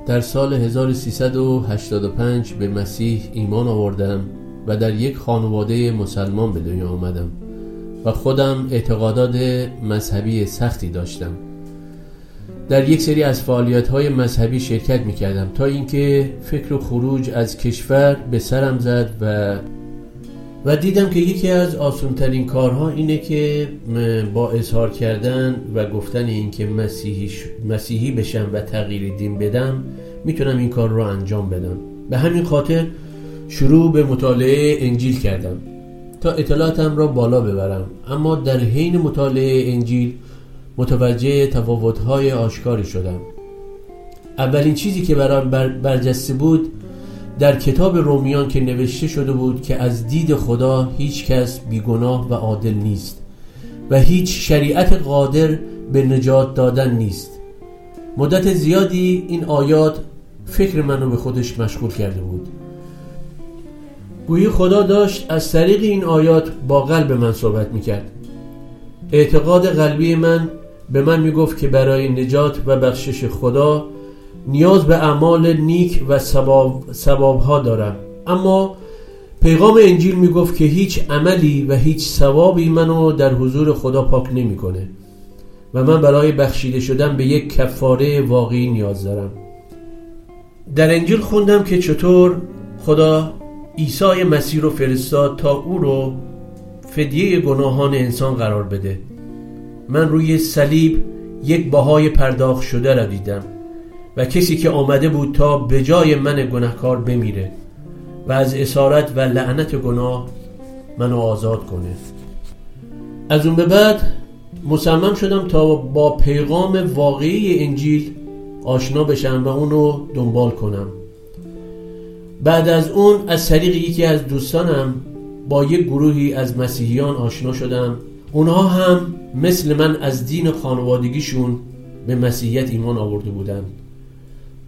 در سال 1385 به مسیح ایمان آوردم و در یک خانواده مسلمان به دنیا آمدم و خودم اعتقادات مذهبی سختی داشتم. در یک سری از فعالیت های مذهبی شرکت می کردم تا اینکه فکر و خروج از کشور به سرم زد و و دیدم که یکی از آسونترین کارها اینه که با اظهار کردن و گفتن اینکه مسیحی, مسیحی بشم و تغییر دین بدم می‌تونم این کار رو انجام بدم. به همین خاطر شروع به مطالعه انجیل کردم تا اطلاعاتم را بالا ببرم. اما در حین مطالعه انجیل متوجه تفاوت‌های آشکاری شدم. اولین چیزی که برام برجسته بود در کتاب رومیان که نوشته شده بود که از دید خدا هیچ کس بیگناه و عادل نیست و هیچ شریعت قادر به نجات دادن نیست. مدت زیادی این آیات فکر منو به خودش مشغول کرده بود. گویی خدا داشت از طریق این آیات با قلب من صحبت می‌کرد. اعتقاد قلبی من به من می‌گفت که برای نجات و بخشش خدا نیاز به اعمال نیک و سباب, ها دارم اما پیغام انجیل می‌گفت که هیچ عملی و هیچ ثوابی منو در حضور خدا پاک نمی‌کنه و من برای بخشیده شدن به یک کفاره واقعی نیاز دارم. در انجیل خوندم که چطور خدا عیسی مسیح رو فرستاد تا او رو فدیه گناهان انسان قرار بده. من روی صلیب یک باهای پرداخت شده را دیدم. و کسی که آمده بود تا به جای من گناهکار بمیره و از اسارت و لعنت گناه منو آزاد کنه. از اون به بعد مسلمان شدم تا با پیغام واقعی انجیل آشنا بشم و اونو دنبال کنم. بعد از اون از طریق یکی از دوستانم با یک گروهی از مسیحیان آشنا شدم. اونها هم مثل من از دین خانوادگیشون به مسیحیت ایمان آورده بودند.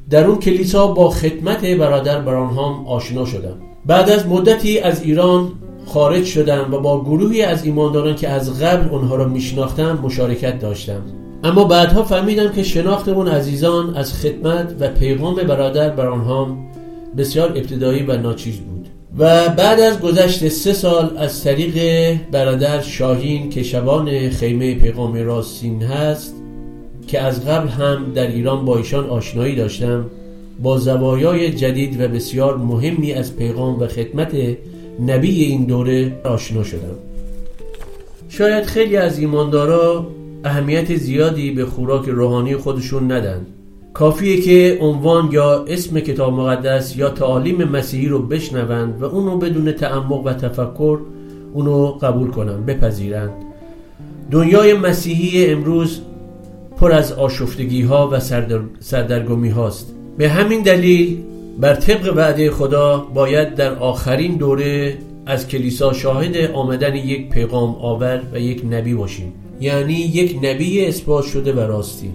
در اون کلیسا با خدمت برادر برانهام آشنا شدم. بعد از مدتی از ایران خارج شدم و با گروهی از ایمانداران که از قبل اونها را میشناختم مشارکت داشتم. اما بعدها فهمیدم که شناخت اون عزیزان از خدمت و پیغام برادر برانهام بسیار ابتدایی و ناچیز بود. و بعد از گذشت سه سال از طریق برادر شاهین که شبان خیمه پیغام راستین هست که از قبل هم در ایران با ایشان آشنایی داشتم با زوایای جدید و بسیار مهمی از پیغام و خدمت نبی این دوره آشنا شدم. شاید خیلی از ایماندارا اهمیت زیادی به خوراک روحانی خودشون ندن. کافیه که عنوان یا اسم کتاب مقدس یا تعالیم مسیحی رو بشنوند و اونو بدون تعمق و تفکر اونو قبول کنن بپذیرند دنیای مسیحی امروز پر از آشفتگی ها و سردر... سردرگمی هاست به همین دلیل بر طبق وعده خدا باید در آخرین دوره از کلیسا شاهد آمدن یک پیغام آور و یک نبی باشیم. یعنی یک نبی اثبات شده و راستین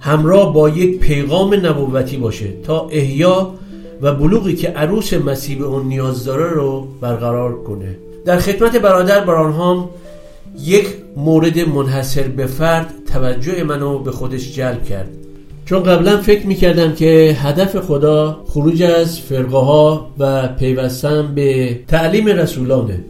همراه با یک پیغام نبوتی باشه تا احیا و بلوغی که عروس مسیح به اون نیاز داره رو برقرار کنه. در خدمت برادر برانهام یک مورد منحصر به فرد توجه منو به خودش جلب کرد. چون قبلا فکر می‌کردم که هدف خدا خروج از فرقه ها و پیوستن به تعلیم رسولانه.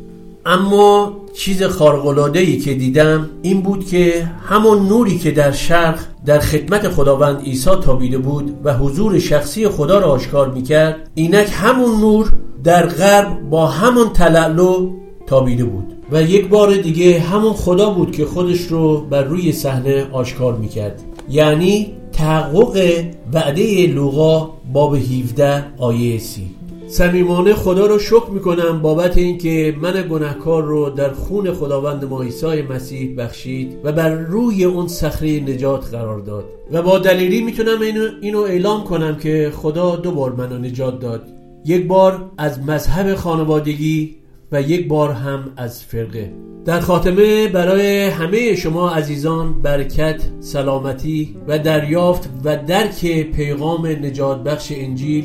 اما چیز خارقلاده ای که دیدم این بود که همون نوری که در شرق در خدمت خداوند عیسی تابیده بود و حضور شخصی خدا را آشکار می‌کرد اینک همون نور در غرب با همون تلالو تابیده بود. و یک بار دیگه همون خدا بود که خودش رو بر روی صحنه آشکار می‌کرد. یعنی تحقق وعده لوقا باب 17 آیه سی. صمیمانه خدا رو شکر می‌کنم بابت اینکه من گناهکار رو در خون خداوند ما عیسی مسیح بخشید و بر روی اون صخره نجات قرار داد. و با دلیلی می‌تونم اینو, اینو اعلام کنم که خدا دو بار منو نجات داد. یک بار از مذهب خانوادگی و یک بار هم از فرقه در خاتمه برای همه شما عزیزان برکت، سلامتی و دریافت و درک پیغام نجات بخش انجیل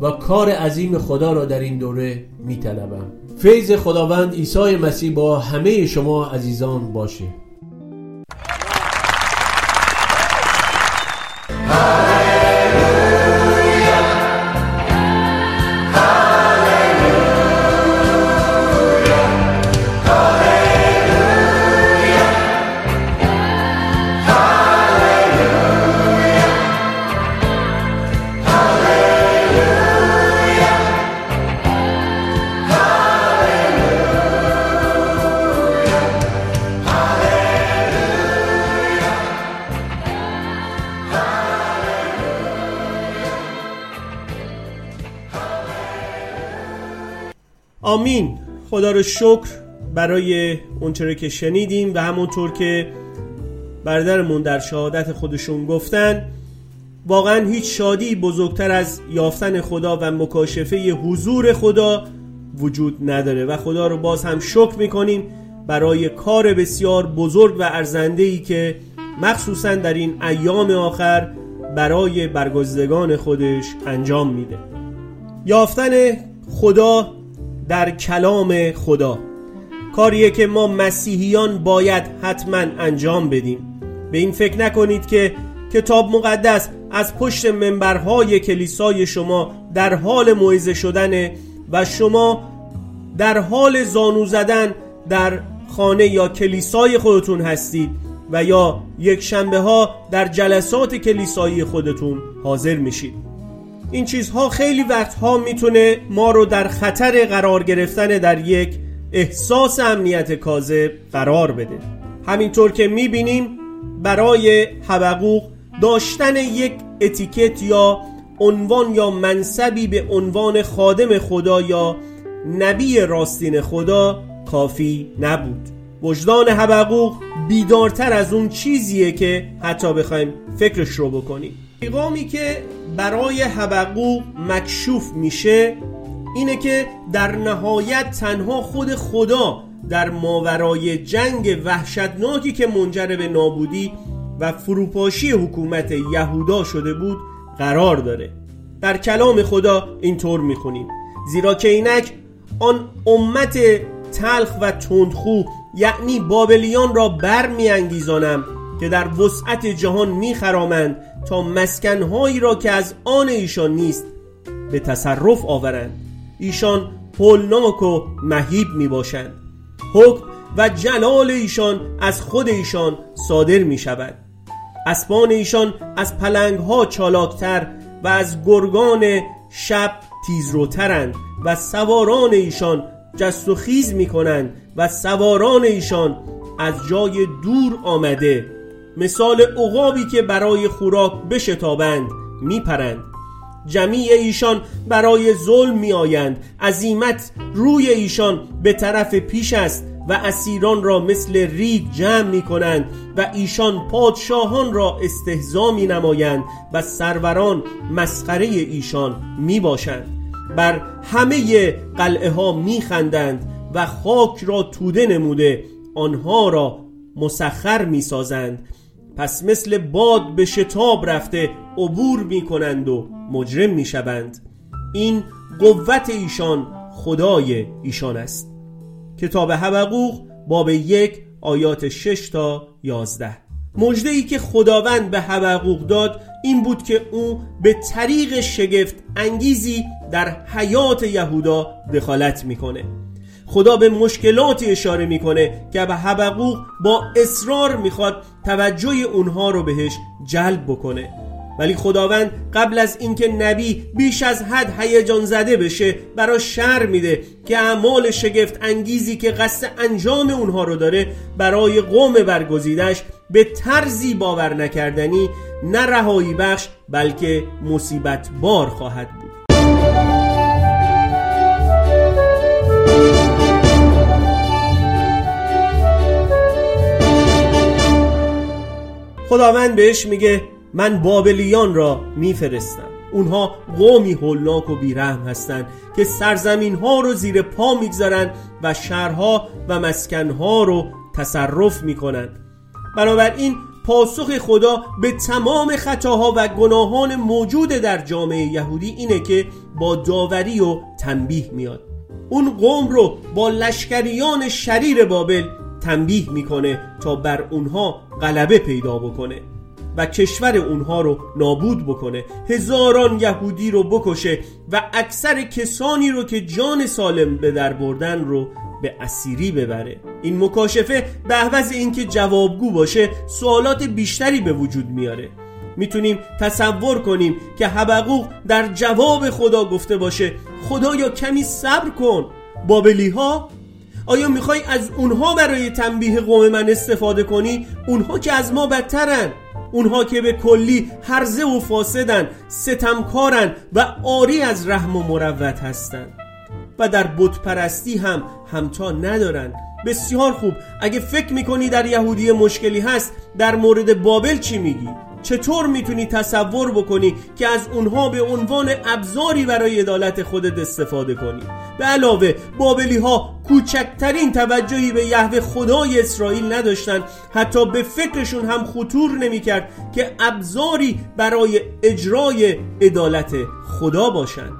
و کار عظیم خدا را در این دوره می طلبم. فیض خداوند عیسی مسیح با همه شما عزیزان باشه آمین. خدا رو شکر برای اونچه که شنیدیم و همونطور که برادرمون در شهادت خودشون گفتن واقعا هیچ شادی بزرگتر از یافتن خدا و مکاشفه حضور خدا وجود نداره و خدا رو باز هم شکر می‌کنیم برای کار بسیار بزرگ و ارزنده که مخصوصا در این ایام آخر برای برگزیدگان خودش انجام میده. یافتن خدا در کلام خدا. کاریه که ما مسیحیان باید حتما انجام بدیم. به این فکر نکنید که کتاب مقدس از پشت منبرهای کلیسای شما در حال موعظه شدن و شما در حال زانو زدن در خانه یا کلیسای خودتون هستید و یا یک شنبه ها در جلسات کلیسایی خودتون حاضر میشید. این چیزها خیلی وقتها می‌تونه ما رو در خطر قرار گرفتن در یک احساس امنیت کاذب قرار بده. همینطور که می‌بینیم برای حبقوق داشتن یک اتیکت یا عنوان یا منصبی به عنوان خادم خدا یا نبی راستین خدا کافی نبود. وجدان حبقوق بیدارتر از اون چیزیه که حتی بخوایم فکرش رو بکنیم. پیغامی که برای حبقوق مکشوف میشه اینه که در نهایت تنها خود خدا در ماورای جنگ وحشتناکی که منجر به نابودی و فروپاشی حکومت یهودا شده بود قرار داره. در کلام خدا اینطور می‌خونیم. زیرا که اینک آن امت تلخ و تندخو یعنی بابلیان را بر میانگیزانم که در وسعت جهان میخرامند تا مسکنهایی را که از آن ایشان نیست به تصرف آورند. ایشان هولناک و مهیب می باشند حکم و جلال ایشان از خود ایشان صادر می شود اسبان ایشان از پلنگ ها چالاکتر و از گرگان شب تیزروترند و سواران ایشان جست و خیز می کنند و سواران ایشان از جای دور آمده مثال عقابی که برای خوراک بشتابند میپرند. جمیع ایشان برای ظلم می آیند عظیمت روی ایشان به طرف پیش است و اسیران را مثل ریگ جمع می کنند و ایشان پادشاهان را استهزا می نمایند و سروران مسخره ایشان می باشند بر همه قلعه ها می خندند و خاک را توده نموده آنها را مسخر می سازند پس مثل باد به شتاب رفته عبور می کنند و مجرم می شوند این قوت ایشان خدای ایشان است. کتاب حبقوق باب یک آیات 6 تا 11 مجده ای که خداوند به حبقوق داد این بود که او به طریق شگفت انگیزی در حیات یهودا دخالت می‌کنه. خدا به مشکلاتی اشاره می‌کنه که به حبقوق با اصرار می‌خواد توجه اونها رو بهش جلب بکنه. ولی خداوند قبل از اینکه نبی بیش از حد هیجان زده بشه برا شر میده که اعمال شگفت انگیزی که قصد انجام اونها رو داره برای قوم برگزیدش به طرزی باور نکردنی نه رهایی بخش بلکه مصیبت بار خواهد بود. خداوند بهش میگه من بابلیان را میفرستم. اونها قومی هولناک و بیرحم هستند که سرزمین ها رو زیر پا می‌گذارن و شهرها و مسکنها رو تصرف می‌کنن بنابراین پاسخ خدا به تمام خطاها و گناهان موجود در جامعه یهودی اینه که با داوری و تنبیه میاد. اون قوم رو با لشکریان شریر بابل تنبیه می‌کنه تا بر اونها غلبه پیدا بکنه و کشور اونها رو نابود بکنه. هزاران یهودی رو بکشه و اکثر کسانی رو که جان سالم به در بردن رو به اسیری ببره. این مکاشفه به عوض اینکه جوابگو باشه سوالات بیشتری به وجود میاره. می‌تونیم تصور کنیم که حبقوق در جواب خدا گفته باشه خدایا کمی صبر کن بابلی ها آیا می‌خوای از اونها برای تنبیه قوم من استفاده کنی؟ اونها که از ما بدترن. اونها که به کلی هرزه و فاسدن ستمکارن و آری از رحم و مروت هستند و در بت پرستی هم همتا ندارن. بسیار خوب. اگه فکر می‌کنی در یهودی مشکلی هست در مورد بابل چی میگی؟ چطور می‌تونی تصور بکنی که از اونها به عنوان ابزاری برای عدالت خودت استفاده کنی؟ به علاوه بابلی ها کوچکترین توجهی به یهوه خدای اسرائیل نداشتند حتی به فکرشون هم خطور نمی‌کرد که ابزاری برای اجرای عدالت خدا باشند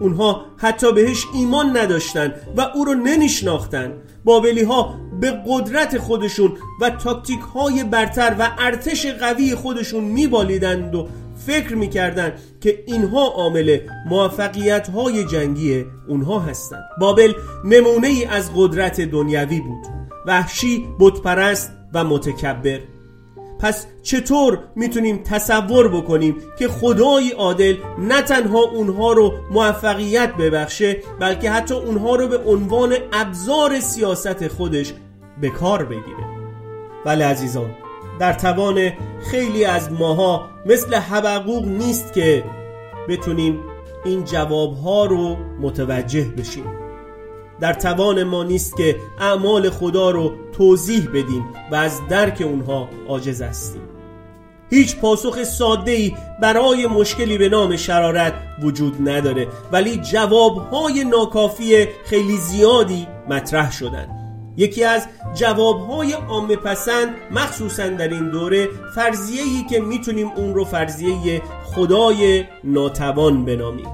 اونها حتی بهش ایمان نداشتند و او رو نمیشناختند بابلی ها به قدرت خودشون و تاکتیک های برتر و ارتش قوی خودشون میبالیدند و فکر می‌کردند که اینها عامل موفقیت های جنگی اونها هستند. بابل نمونه ای از قدرت دنیوی بود وحشی بتپرست و متکبر. پس چطور می‌تونیم تصور بکنیم که خدای عادل نه تنها اونها رو موفقیت ببخشه بلکه حتی اونها رو به عنوان ابزار سیاست خودش به کار بگیره. ولی عزیزان در توان خیلی از ماها مثل حبقوق نیست که بتونیم این جوابها رو متوجه بشیم. در توان ما نیست که اعمال خدا رو توضیح بدیم و از درک اونها عاجز هستیم. هیچ پاسخ ساده ای برای مشکلی به نام شرارت وجود نداره ولی جوابهای ناکافی خیلی زیادی مطرح شدن. یکی از جوابهای عامه پسند مخصوصا در این دوره فرضیه ای که می‌تونیم اون رو فرضیه خدای ناتوان بنامیم.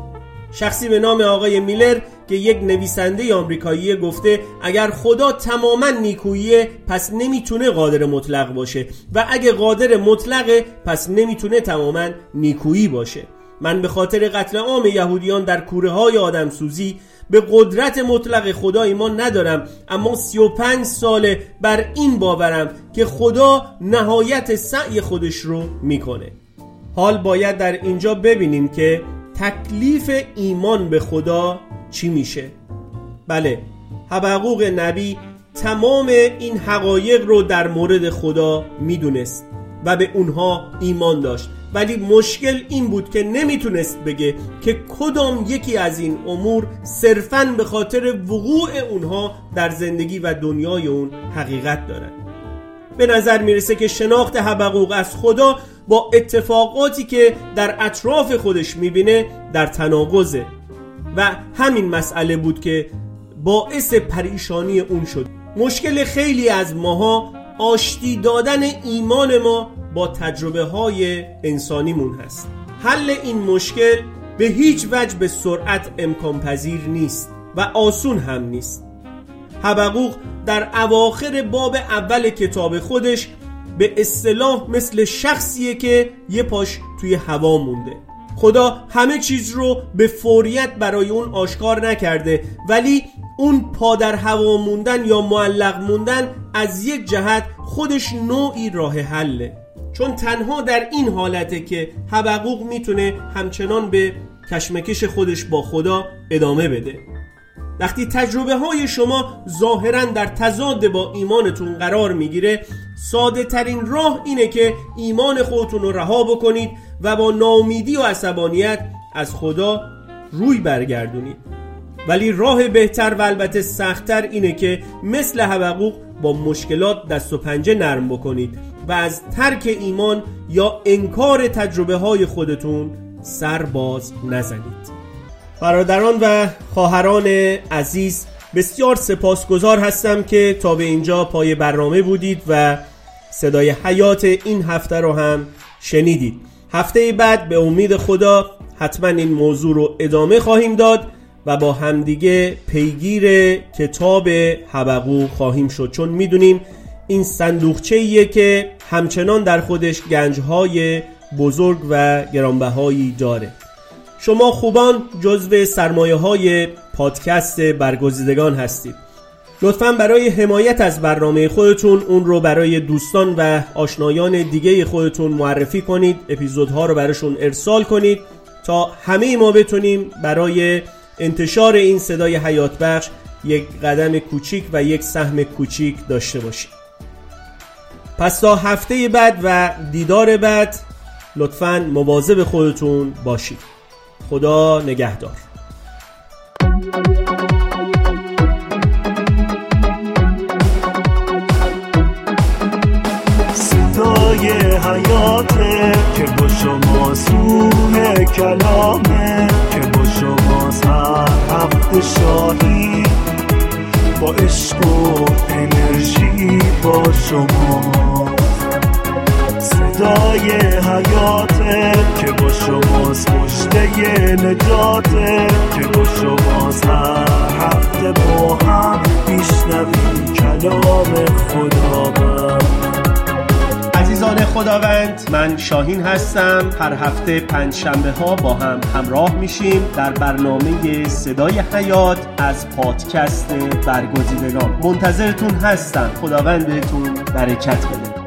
شخصی به نام آقای میلر که یک نویسنده آمریکایی گفته اگر خدا تماما نیکوییه پس نمی‌تونه قادر مطلق باشه و اگه قادر مطلقه پس نمی‌تونه تماما نیکویی باشه. من به خاطر قتل عام یهودیان در کوره های آدم سوزی به قدرت مطلق خدا ایمان ندارم اما 35 ساله بر این باورم که خدا نهایت سعی خودش رو می‌کنه. حال باید در اینجا ببینیم که تکلیف ایمان به خدا چی میشه. بله حبقوق نبی تمام این حقایق رو در مورد خدا می‌دونست. و به اونها ایمان داشت. ولی مشکل این بود که نمی‌تونست بگه که کدام یکی از این امور صرفا به خاطر وقوع اونها در زندگی و دنیای اون حقیقت دارن به نظر می‌رسه که شناخت حبقوق از خدا با اتفاقاتی که در اطراف خودش می‌بینه در تناقضه. و همین مسئله بود که باعث پریشانی اون شد. مشکل خیلی از ماها آشتی دادن ایمان ما با تجربه های انسانیمون هست. حل این مشکل به هیچ وجه به سرعت امکان پذیر نیست و آسون هم نیست. حبقوق در اواخر باب اول کتاب خودش به اصطلاح مثل شخصیه که یه پاش توی هوا مونده. خدا همه چیز رو به فوریت برای اون آشکار نکرده. ولی اون پا در هوا موندن یا معلق موندن از یک جهت خودش نوعی راه حله. چون تنها در این حالته که حبقوق می‌تونه همچنان به کشمکش خودش با خدا ادامه بده. وقتی تجربه های شما ظاهرا در تضاد با ایمانتون قرار می‌گیره ساده ترین راه اینه که ایمان خودتون رو رها بکنید و با ناامیدی و عصبانیت از خدا روی برگردونید. ولی راه بهتر و البته سختتر اینه که مثل حبقوق با مشکلات دست و پنجه نرم بکنید و از ترک ایمان یا انکار تجربه های خودتون سر باز نزنید. برادران و خواهران عزیز بسیار سپاسگزار هستم که تا به اینجا پای برنامه بودید و صدای حیات این هفته رو هم شنیدید. هفته بعد به امید خدا حتما این موضوع رو ادامه خواهیم داد و با همدیگه پیگیر کتاب حبقو خواهیم شد. چون می‌دونیم این صندوقچه که همچنان در خودش گنجهای بزرگ و گرانبهایی داره. شما خوبان جزو سرمایه های پادکست برگزیدگان هستید. لطفا برای حمایت از برنامه خودتون اون رو برای دوستان و آشنایان دیگه خودتون معرفی کنید. اپیزودها رو براشون ارسال کنید تا همه ما بتونیم برای انتشار این صدای حیات بخش یک قدم کوچیک و یک سهم کوچیک داشته باشیم. پس تا هفته بعد و دیدار بعد لطفا مواظب خودتون باشید. خدا نگهدار. حیاته که با شما سوه کلامه که با شما هر هفته شاهی. با عشق و انرژی با شما. صدای حیاته که با شماست پشته نجاته. که با شماست هر هفته با هم میشنویم. کلام خدا عزیزان خداوند من شاهین هستم. هر هفته پنج شنبه ها با هم همراه میشیم در برنامه صدای حیات از پادکست برگزیدگان. منتظرتون هستم. خداوند بهتون برکت بده.